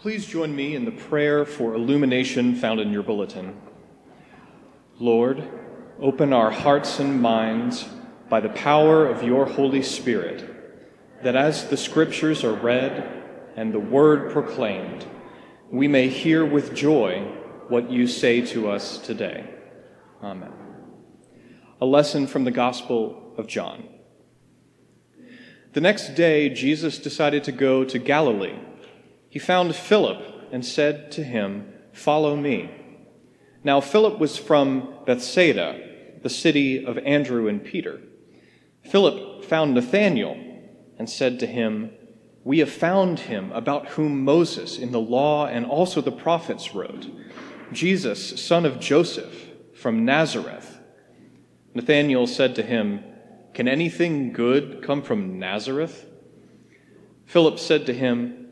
Please join me in the prayer for illumination found in your bulletin. Lord, open our hearts and minds by the power of your Holy Spirit, that as the Scriptures are read and the Word proclaimed, we may hear with joy what you say to us today. Amen. A lesson from the Gospel of John. The next day, Jesus decided to go to Galilee he found Philip and said to him, Follow me. Now, Philip was from Bethsaida, the city of Andrew and Peter. Philip found Nathanael and said to him, We have found him about whom Moses in the law and also the prophets wrote, Jesus, son of Joseph, from Nazareth. Nathanael said to him, Can anything good come from Nazareth? Philip said to him,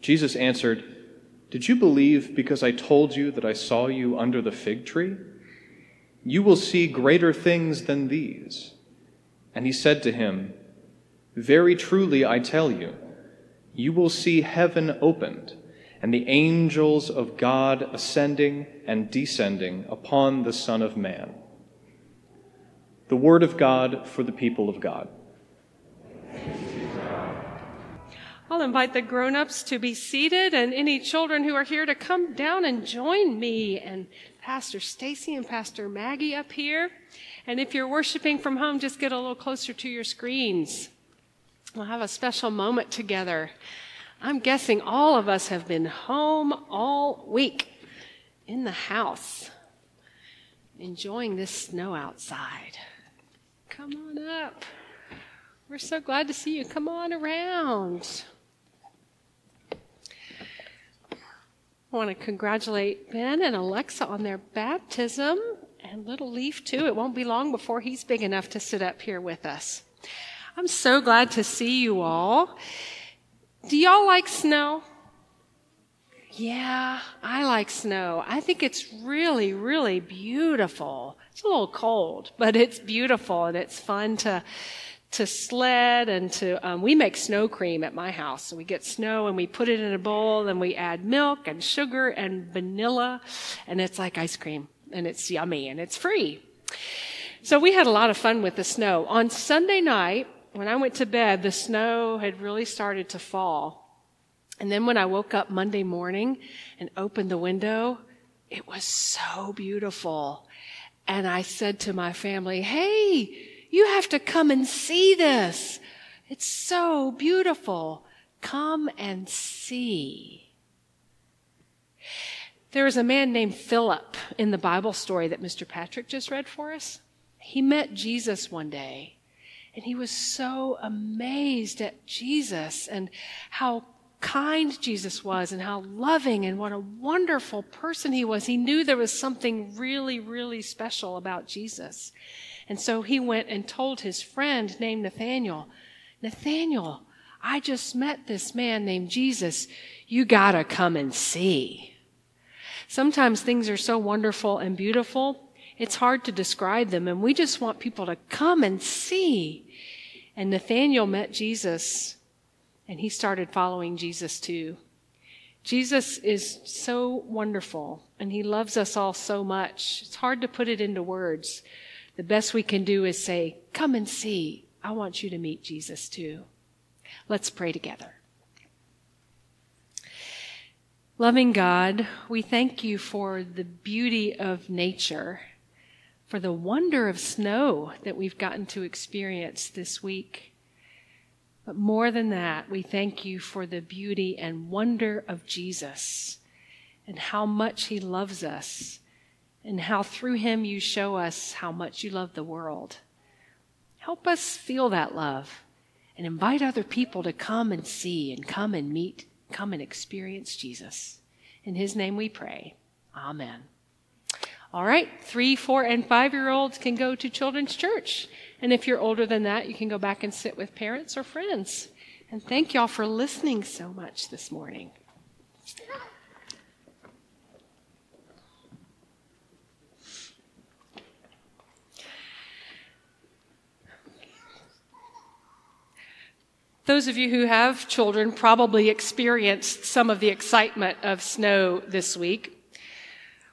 Jesus answered, Did you believe because I told you that I saw you under the fig tree? You will see greater things than these. And he said to him, Very truly I tell you, you will see heaven opened, and the angels of God ascending and descending upon the Son of Man. The Word of God for the people of God. I'll invite the grown ups to be seated and any children who are here to come down and join me and Pastor Stacy and Pastor Maggie up here. And if you're worshiping from home, just get a little closer to your screens. We'll have a special moment together. I'm guessing all of us have been home all week in the house, enjoying this snow outside. Come on up. We're so glad to see you. Come on around. I want to congratulate Ben and Alexa on their baptism and little Leaf too. It won't be long before he's big enough to sit up here with us. I'm so glad to see you all. Do y'all like snow? Yeah, I like snow. I think it's really, really beautiful. It's a little cold, but it's beautiful and it's fun to to sled and to um, we make snow cream at my house. So we get snow and we put it in a bowl and we add milk and sugar and vanilla and it's like ice cream and it's yummy and it's free. So we had a lot of fun with the snow. On sunday night when i went to bed the snow had really started to fall. And then when i woke up monday morning and opened the window it was so beautiful. And i said to my family hey you have to come and see this. It's so beautiful. Come and see. There is a man named Philip in the Bible story that Mr. Patrick just read for us. He met Jesus one day and he was so amazed at Jesus and how kind Jesus was and how loving and what a wonderful person he was. He knew there was something really, really special about Jesus. And so he went and told his friend named Nathanael, Nathanael, I just met this man named Jesus. You gotta come and see. Sometimes things are so wonderful and beautiful, it's hard to describe them, and we just want people to come and see. And Nathanael met Jesus, and he started following Jesus too. Jesus is so wonderful, and he loves us all so much. It's hard to put it into words. The best we can do is say, Come and see. I want you to meet Jesus too. Let's pray together. Loving God, we thank you for the beauty of nature, for the wonder of snow that we've gotten to experience this week. But more than that, we thank you for the beauty and wonder of Jesus and how much he loves us and how through him you show us how much you love the world. Help us feel that love and invite other people to come and see and come and meet, come and experience Jesus. In his name we pray. Amen. All right, three, four, and five year olds can go to children's church. And if you're older than that, you can go back and sit with parents or friends. And thank y'all for listening so much this morning. Those of you who have children probably experienced some of the excitement of snow this week.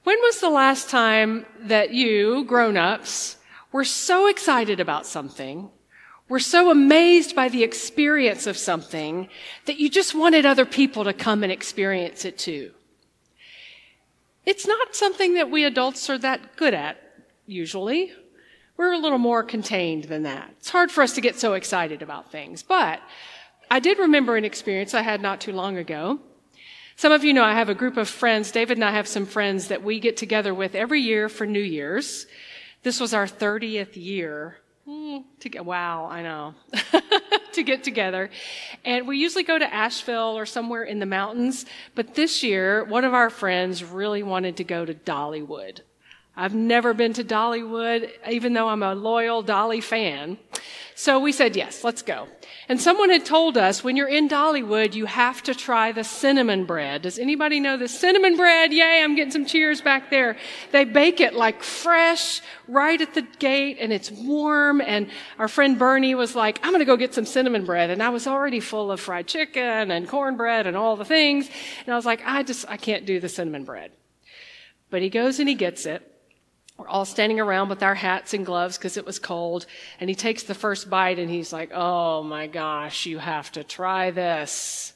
When was the last time that you, grown ups, were so excited about something, were so amazed by the experience of something that you just wanted other people to come and experience it too? It's not something that we adults are that good at, usually. We're a little more contained than that. It's hard for us to get so excited about things. But I did remember an experience I had not too long ago. Some of you know I have a group of friends. David and I have some friends that we get together with every year for New Year's. This was our 30th year. Hmm, to get, wow, I know. to get together. And we usually go to Asheville or somewhere in the mountains. But this year, one of our friends really wanted to go to Dollywood. I've never been to Dollywood, even though I'm a loyal Dolly fan. So we said, yes, let's go. And someone had told us when you're in Dollywood, you have to try the cinnamon bread. Does anybody know the cinnamon bread? Yay, I'm getting some cheers back there. They bake it like fresh right at the gate and it's warm. And our friend Bernie was like, I'm going to go get some cinnamon bread. And I was already full of fried chicken and cornbread and all the things. And I was like, I just, I can't do the cinnamon bread. But he goes and he gets it. We're all standing around with our hats and gloves because it was cold. And he takes the first bite and he's like, Oh my gosh, you have to try this.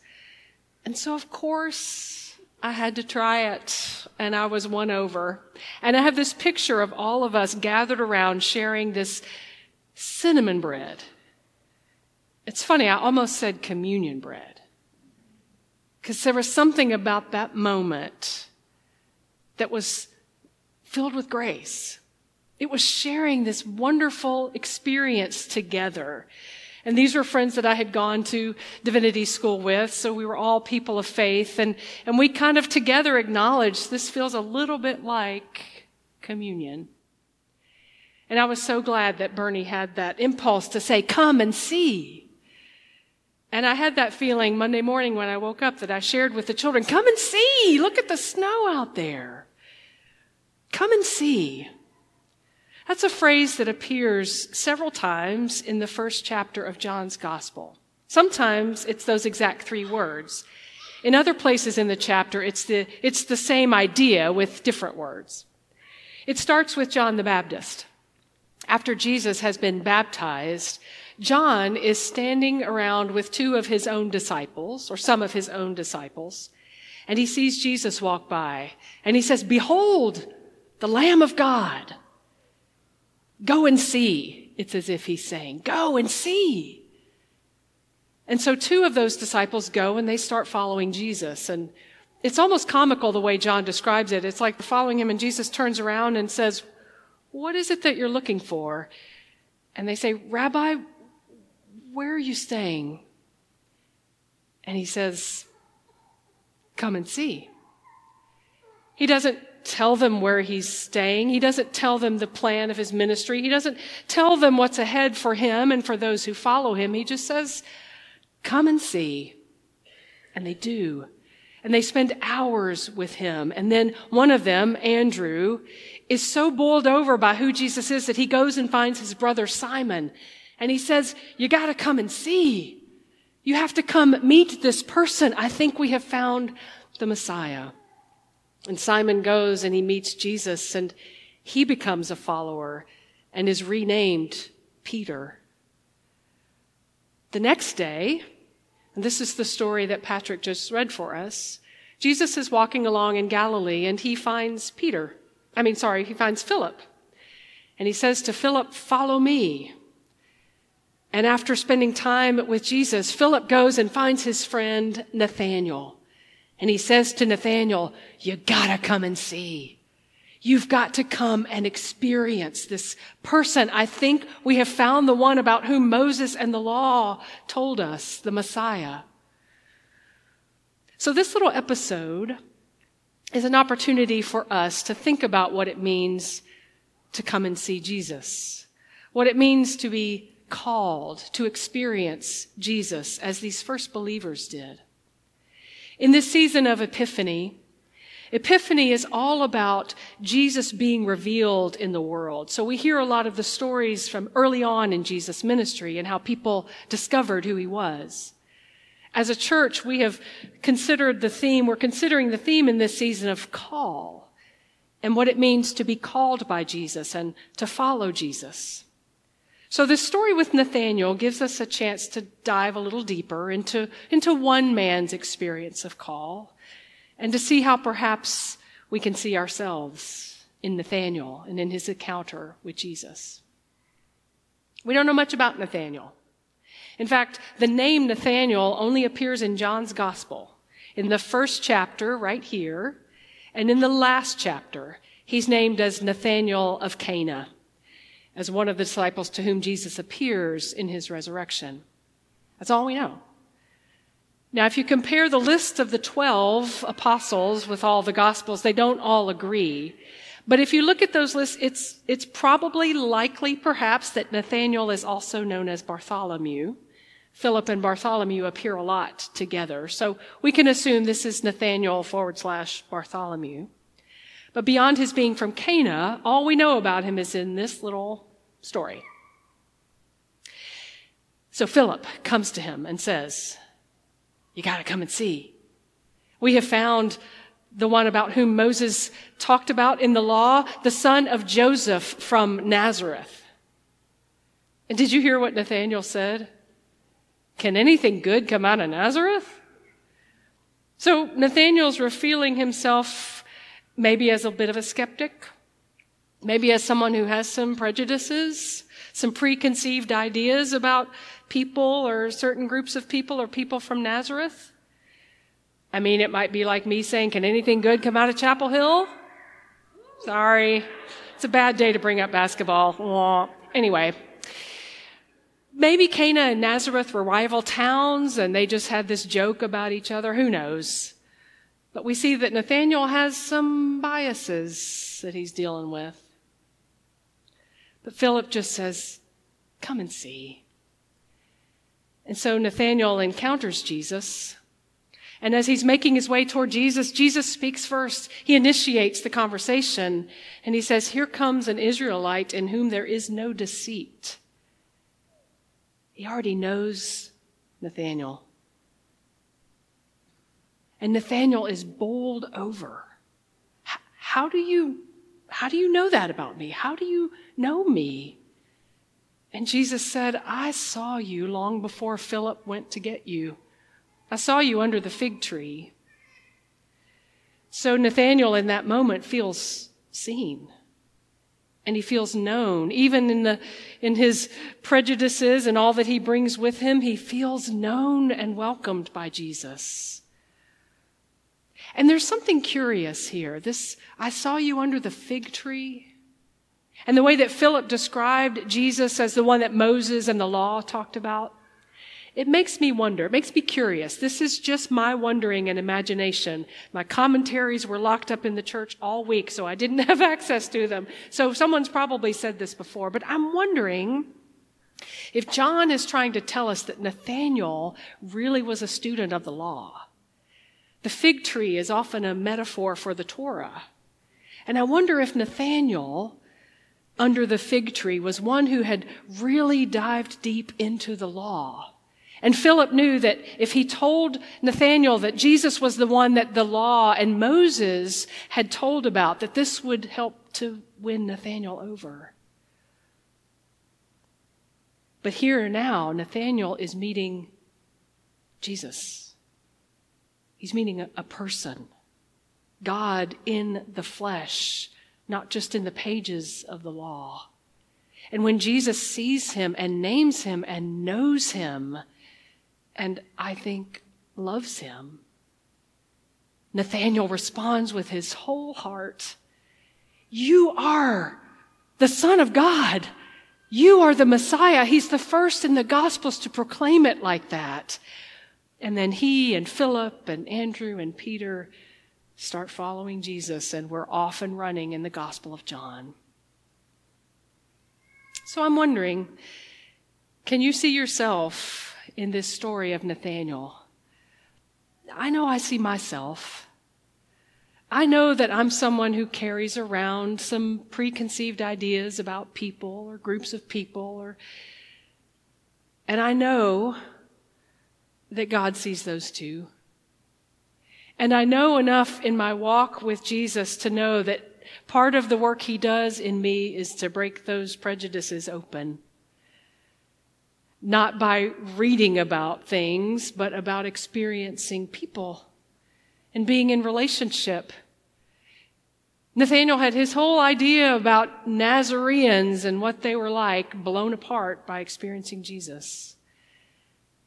And so, of course, I had to try it and I was won over. And I have this picture of all of us gathered around sharing this cinnamon bread. It's funny, I almost said communion bread. Because there was something about that moment that was filled with grace. It was sharing this wonderful experience together. And these were friends that I had gone to divinity school with, so we were all people of faith, and, and we kind of together acknowledged this feels a little bit like communion. And I was so glad that Bernie had that impulse to say, Come and see. And I had that feeling Monday morning when I woke up that I shared with the children, Come and see! Look at the snow out there. Come and see. That's a phrase that appears several times in the first chapter of John's gospel. Sometimes it's those exact three words. In other places in the chapter, it's the, it's the same idea with different words. It starts with John the Baptist. After Jesus has been baptized, John is standing around with two of his own disciples, or some of his own disciples, and he sees Jesus walk by, and he says, Behold, the Lamb of God. Go and see. It's as if he's saying, Go and see. And so two of those disciples go and they start following Jesus. And it's almost comical the way John describes it. It's like they're following him, and Jesus turns around and says, What is it that you're looking for? And they say, Rabbi, where are you staying? And he says, Come and see. He doesn't tell them where he's staying. He doesn't tell them the plan of his ministry. He doesn't tell them what's ahead for him and for those who follow him. He just says, come and see. And they do. And they spend hours with him. And then one of them, Andrew, is so bowled over by who Jesus is that he goes and finds his brother Simon. And he says, you gotta come and see. You have to come meet this person. I think we have found the Messiah. And Simon goes and he meets Jesus and he becomes a follower and is renamed Peter. The next day, and this is the story that Patrick just read for us, Jesus is walking along in Galilee and he finds Peter. I mean, sorry, he finds Philip. And he says to Philip, Follow me. And after spending time with Jesus, Philip goes and finds his friend Nathanael. And he says to Nathanael, you gotta come and see. You've got to come and experience this person. I think we have found the one about whom Moses and the law told us, the Messiah. So this little episode is an opportunity for us to think about what it means to come and see Jesus, what it means to be called to experience Jesus as these first believers did. In this season of Epiphany, Epiphany is all about Jesus being revealed in the world. So we hear a lot of the stories from early on in Jesus' ministry and how people discovered who he was. As a church, we have considered the theme, we're considering the theme in this season of call and what it means to be called by Jesus and to follow Jesus. So this story with Nathanael gives us a chance to dive a little deeper into, into one man's experience of call and to see how perhaps we can see ourselves in Nathanael and in his encounter with Jesus. We don't know much about Nathanael. In fact, the name Nathanael only appears in John's gospel. In the first chapter, right here, and in the last chapter, he's named as Nathanael of Cana, as one of the disciples to whom Jesus appears in his resurrection. That's all we know. Now, if you compare the list of the 12 apostles with all the gospels, they don't all agree. But if you look at those lists, it's, it's probably likely, perhaps, that Nathanael is also known as Bartholomew. Philip and Bartholomew appear a lot together. So we can assume this is Nathanael forward slash Bartholomew. But beyond his being from Cana, all we know about him is in this little story. So Philip comes to him and says, you got to come and see. We have found the one about whom Moses talked about in the law, the son of Joseph from Nazareth. And did you hear what Nathanael said? Can anything good come out of Nazareth? So Nathanael's revealing himself maybe as a bit of a skeptic, maybe as someone who has some prejudices, some preconceived ideas about people or certain groups of people or people from Nazareth. I mean, it might be like me saying, Can anything good come out of Chapel Hill? Sorry. It's a bad day to bring up basketball. Anyway, maybe Cana and Nazareth were rival towns and they just had this joke about each other. Who knows? But we see that Nathanael has some biases that he's dealing with. But Philip just says, Come and see. And so Nathanael encounters Jesus. And as he's making his way toward Jesus, Jesus speaks first. He initiates the conversation and he says, Here comes an Israelite in whom there is no deceit. He already knows Nathanael. And Nathanael is bowled over. How do you, how do you know that about me? How do you know me? And Jesus said, I saw you long before Philip went to get you. I saw you under the fig tree. So Nathanael in that moment feels seen and he feels known. Even in the, in his prejudices and all that he brings with him, he feels known and welcomed by Jesus. And there's something curious here. This, I saw you under the fig tree. And the way that Philip described Jesus as the one that Moses and the law talked about, it makes me wonder, it makes me curious. This is just my wondering and imagination. My commentaries were locked up in the church all week, so I didn't have access to them. So someone's probably said this before, but I'm wondering if John is trying to tell us that Nathanael really was a student of the law. The fig tree is often a metaphor for the Torah. And I wonder if Nathanael under the fig tree was one who had really dived deep into the law. And Philip knew that if he told Nathanael that Jesus was the one that the law and Moses had told about, that this would help to win Nathanael over. But here now, Nathanael is meeting Jesus. He's meaning a, a person, God in the flesh, not just in the pages of the law. And when Jesus sees him and names him and knows him, and I think loves him, Nathanael responds with his whole heart You are the Son of God. You are the Messiah. He's the first in the Gospels to proclaim it like that. And then he and Philip and Andrew and Peter start following Jesus, and we're off and running in the Gospel of John. So I'm wondering can you see yourself in this story of Nathanael? I know I see myself. I know that I'm someone who carries around some preconceived ideas about people or groups of people or and I know that God sees those two. And I know enough in my walk with Jesus to know that part of the work he does in me is to break those prejudices open not by reading about things, but about experiencing people and being in relationship. Nathanael had his whole idea about Nazarenes and what they were like blown apart by experiencing Jesus.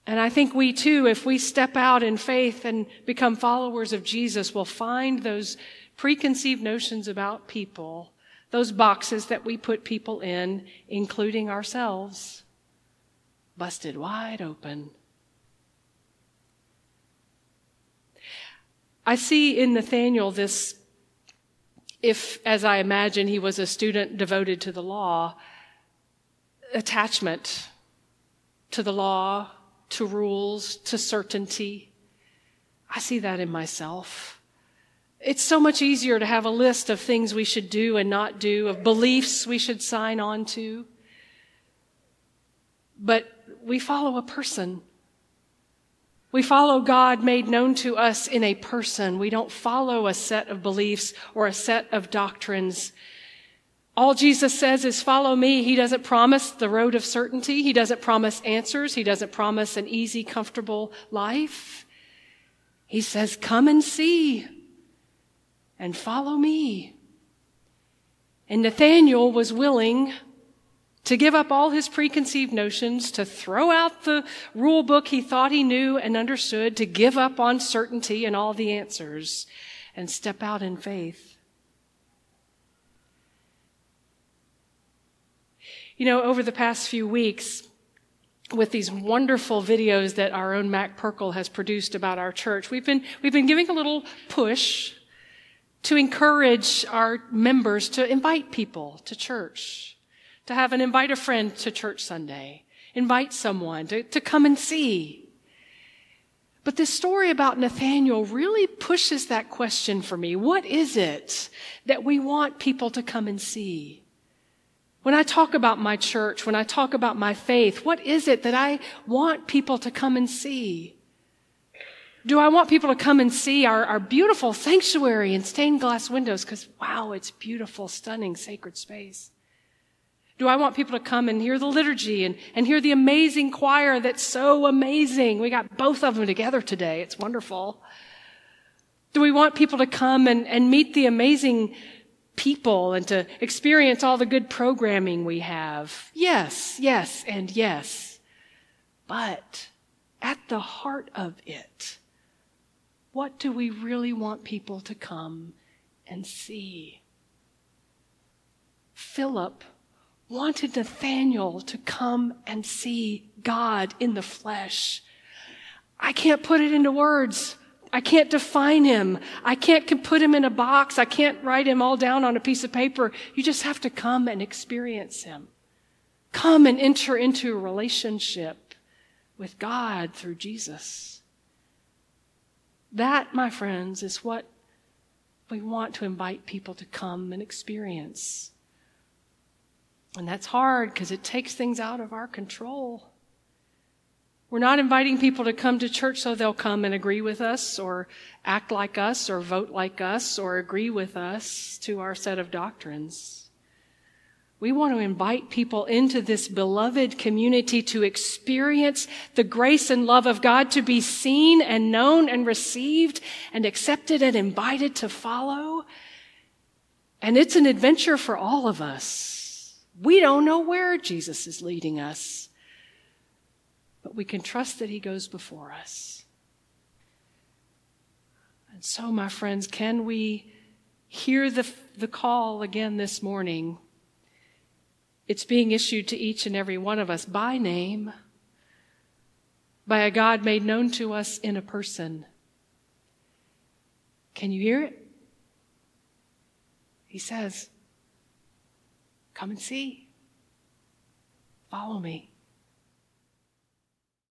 And I think we too, if we step out in faith and become followers of Jesus, will find those preconceived notions about people, those boxes that we put people in, including ourselves busted wide open. I see in Nathanael this, if, as I imagine, he was a student devoted to the law, attachment to the law, to rules, to certainty. I see that in myself. It's so much easier to have a list of things we should do and not do, of beliefs we should sign on to. But we follow a person. We follow God made known to us in a person. We don't follow a set of beliefs or a set of doctrines. All Jesus says is follow me. He doesn't promise the road of certainty. He doesn't promise answers. He doesn't promise an easy, comfortable life. He says, come and see and follow me. And Nathanael was willing to give up all his preconceived notions, to throw out the rule book he thought he knew and understood, to give up on certainty and all the answers, and step out in faith. You know, over the past few weeks, with these wonderful videos that our own Mac Perkle has produced about our church, we've been, we've been giving a little push to encourage our members to invite people to church to have an invite a friend to church Sunday, invite someone to, to come and see. But this story about Nathanael really pushes that question for me. What is it that we want people to come and see? When I talk about my church, when I talk about my faith, what is it that I want people to come and see? Do I want people to come and see our, our beautiful sanctuary and stained glass windows? Because wow, it's beautiful, stunning, sacred space. Do I want people to come and hear the liturgy and, and hear the amazing choir that's so amazing? We got both of them together today. It's wonderful. Do we want people to come and, and meet the amazing people and to experience all the good programming we have? Yes, yes, and yes. But at the heart of it, what do we really want people to come and see? Philip wanted Nathanael to come and see God in the flesh. I can't put it into words. I can't define him. I can't put him in a box. I can't write him all down on a piece of paper. You just have to come and experience him. Come and enter into a relationship with God through Jesus. That, my friends, is what we want to invite people to come and experience. And that's hard because it takes things out of our control. We're not inviting people to come to church so they'll come and agree with us or act like us or vote like us or agree with us to our set of doctrines. We want to invite people into this beloved community to experience the grace and love of God, to be seen and known and received and accepted and invited to follow. And it's an adventure for all of us. We don't know where Jesus is leading us, but we can trust that He goes before us. And so, my friends, can we hear the, the call again this morning? It's being issued to each and every one of us by name, by a God made known to us in a person. Can you hear it? He says, Come and see. Follow me.